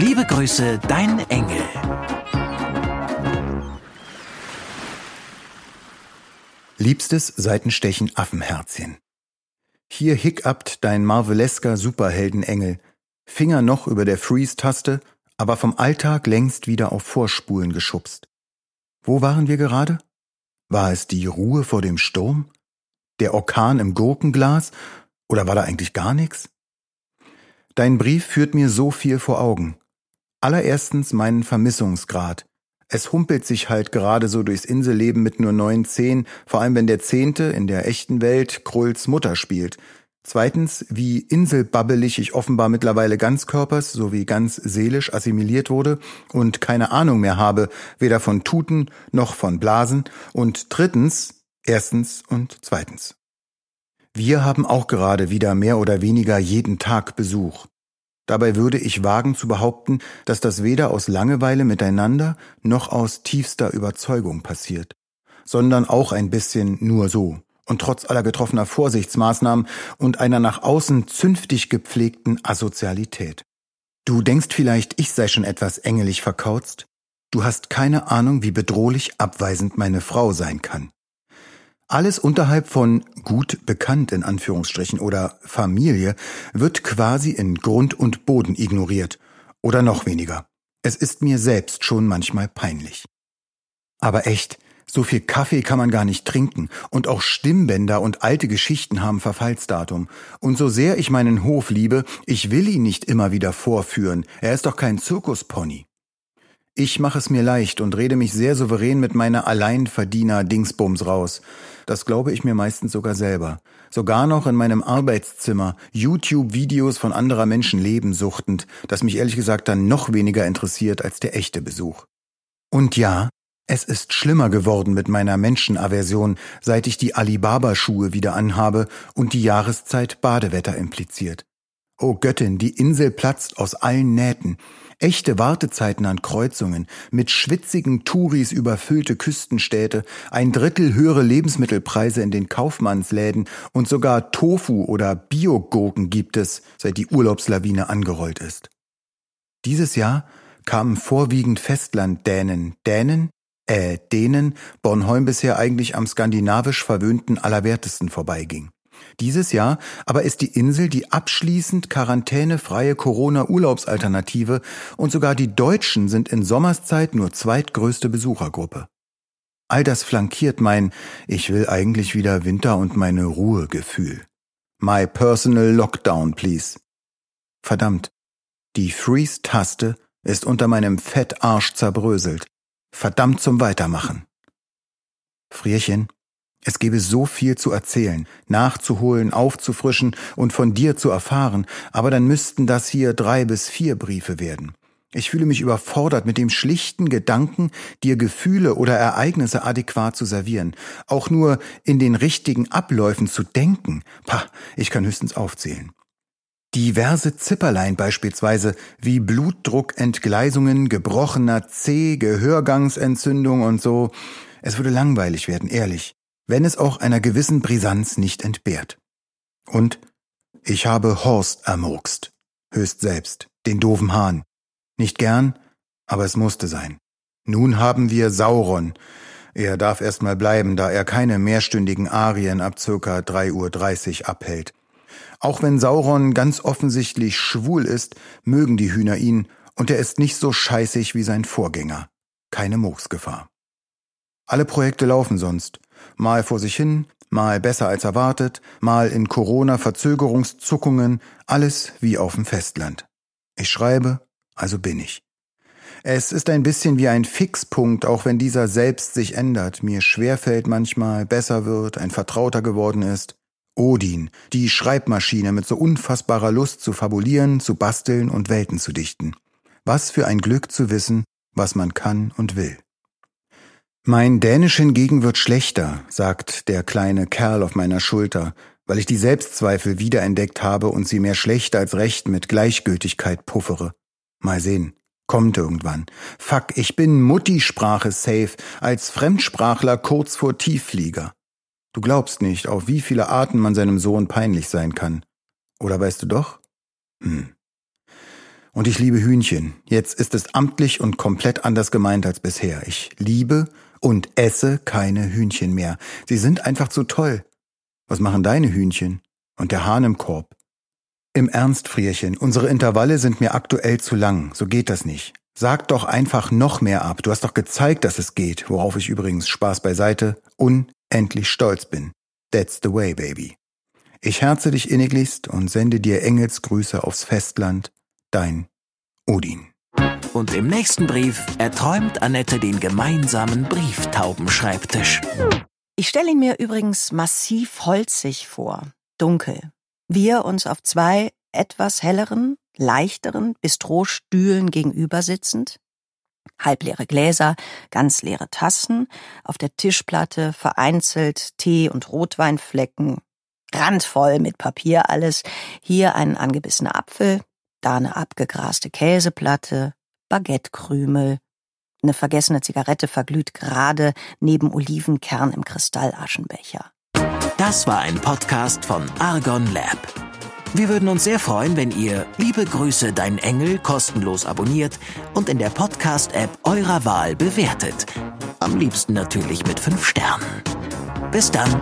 Liebe Grüße, dein Engel. Liebstes Seitenstechen Affenherzchen. Hier hiccupt dein marvelesker Superheldenengel, Finger noch über der Freeze-Taste, aber vom Alltag längst wieder auf Vorspulen geschubst. Wo waren wir gerade? War es die Ruhe vor dem Sturm? Der Orkan im Gurkenglas? Oder war da eigentlich gar nichts? Dein Brief führt mir so viel vor Augen. Allererstens meinen Vermissungsgrad. Es humpelt sich halt gerade so durchs Inselleben mit nur neun Zehen, vor allem wenn der Zehnte in der echten Welt Krulls Mutter spielt. Zweitens, wie inselbabbelig ich offenbar mittlerweile ganzkörpers sowie ganz seelisch assimiliert wurde und keine Ahnung mehr habe, weder von Tuten noch von Blasen. Und drittens, erstens und zweitens. Wir haben auch gerade wieder mehr oder weniger jeden Tag Besuch. Dabei würde ich wagen zu behaupten, dass das weder aus Langeweile miteinander noch aus tiefster Überzeugung passiert, sondern auch ein bisschen nur so und trotz aller getroffener Vorsichtsmaßnahmen und einer nach außen zünftig gepflegten Asozialität. Du denkst vielleicht, ich sei schon etwas engelig verkauzt? Du hast keine Ahnung, wie bedrohlich abweisend meine Frau sein kann. Alles unterhalb von gut bekannt in Anführungsstrichen oder Familie wird quasi in Grund und Boden ignoriert. Oder noch weniger. Es ist mir selbst schon manchmal peinlich. Aber echt, so viel Kaffee kann man gar nicht trinken und auch Stimmbänder und alte Geschichten haben Verfallsdatum. Und so sehr ich meinen Hof liebe, ich will ihn nicht immer wieder vorführen. Er ist doch kein Zirkuspony. Ich mache es mir leicht und rede mich sehr souverän mit meiner Alleinverdiener-Dingsbums raus. Das glaube ich mir meistens sogar selber. Sogar noch in meinem Arbeitszimmer YouTube-Videos von anderer Menschen Leben suchtend, das mich ehrlich gesagt dann noch weniger interessiert als der echte Besuch. Und ja, es ist schlimmer geworden mit meiner Menschenaversion, seit ich die Alibaba-Schuhe wieder anhabe und die Jahreszeit Badewetter impliziert. O Göttin, die Insel platzt aus allen Nähten. Echte Wartezeiten an Kreuzungen, mit schwitzigen Touris überfüllte Küstenstädte, ein Drittel höhere Lebensmittelpreise in den Kaufmannsläden und sogar Tofu oder Biogurken gibt es, seit die Urlaubslawine angerollt ist. Dieses Jahr kamen vorwiegend Festlanddänen, Dänen, äh, denen Bornholm bisher eigentlich am skandinavisch verwöhnten Allerwertesten vorbeiging. Dieses Jahr aber ist die Insel die abschließend quarantänefreie Corona-Urlaubsalternative und sogar die Deutschen sind in Sommerszeit nur zweitgrößte Besuchergruppe. All das flankiert mein Ich will eigentlich wieder Winter und meine Ruhe Gefühl. My personal lockdown, please. Verdammt, die Freeze-Taste ist unter meinem Fettarsch zerbröselt. Verdammt zum Weitermachen. Frierchen, es gäbe so viel zu erzählen, nachzuholen, aufzufrischen und von dir zu erfahren, aber dann müssten das hier drei bis vier Briefe werden. Ich fühle mich überfordert mit dem schlichten Gedanken, dir Gefühle oder Ereignisse adäquat zu servieren. Auch nur in den richtigen Abläufen zu denken. Pah, ich kann höchstens aufzählen. Diverse Zipperlein beispielsweise, wie Blutdruckentgleisungen, gebrochener C, Gehörgangsentzündung und so. Es würde langweilig werden, ehrlich wenn es auch einer gewissen Brisanz nicht entbehrt. Und ich habe Horst ermurkst, höchst selbst, den doofen Hahn. Nicht gern, aber es musste sein. Nun haben wir Sauron. Er darf erst mal bleiben, da er keine mehrstündigen Arien ab circa 3.30 Uhr abhält. Auch wenn Sauron ganz offensichtlich schwul ist, mögen die Hühner ihn, und er ist nicht so scheißig wie sein Vorgänger. Keine Mooksgefahr. Alle Projekte laufen sonst mal vor sich hin, mal besser als erwartet, mal in Corona-Verzögerungszuckungen, alles wie auf dem Festland. Ich schreibe, also bin ich. Es ist ein bisschen wie ein Fixpunkt, auch wenn dieser selbst sich ändert, mir schwerfällt manchmal, besser wird, ein Vertrauter geworden ist Odin, die Schreibmaschine mit so unfassbarer Lust zu fabulieren, zu basteln und Welten zu dichten. Was für ein Glück zu wissen, was man kann und will. Mein Dänisch hingegen wird schlechter, sagt der kleine Kerl auf meiner Schulter, weil ich die Selbstzweifel wiederentdeckt habe und sie mehr schlecht als recht mit Gleichgültigkeit puffere. Mal sehen. Kommt irgendwann. Fuck, ich bin Muttisprache safe, als Fremdsprachler kurz vor Tiefflieger. Du glaubst nicht, auf wie viele Arten man seinem Sohn peinlich sein kann. Oder weißt du doch? Hm. Und ich liebe Hühnchen. Jetzt ist es amtlich und komplett anders gemeint als bisher. Ich liebe und esse keine Hühnchen mehr. Sie sind einfach zu toll. Was machen deine Hühnchen? Und der Hahn im Korb? Im Ernst, Frierchen, unsere Intervalle sind mir aktuell zu lang. So geht das nicht. Sag doch einfach noch mehr ab. Du hast doch gezeigt, dass es geht, worauf ich übrigens Spaß beiseite unendlich stolz bin. That's the way, baby. Ich herze dich inniglichst und sende dir Engelsgrüße aufs Festland. Dein Odin. Und im nächsten Brief erträumt Annette den gemeinsamen Brieftaubenschreibtisch. Ich stelle ihn mir übrigens massiv holzig vor, dunkel. Wir uns auf zwei etwas helleren, leichteren Bistrostühlen gegenüber sitzend, halbleere Gläser, ganz leere Tassen, auf der Tischplatte vereinzelt Tee- und Rotweinflecken, randvoll mit Papier alles, hier ein angebissener Apfel, da eine abgegraste Käseplatte, Baguettekrümel, eine vergessene Zigarette verglüht gerade neben Olivenkern im Kristallaschenbecher. Das war ein Podcast von Argon Lab. Wir würden uns sehr freuen, wenn ihr Liebe Grüße, dein Engel kostenlos abonniert und in der Podcast-App eurer Wahl bewertet. Am liebsten natürlich mit 5 Sternen. Bis dann.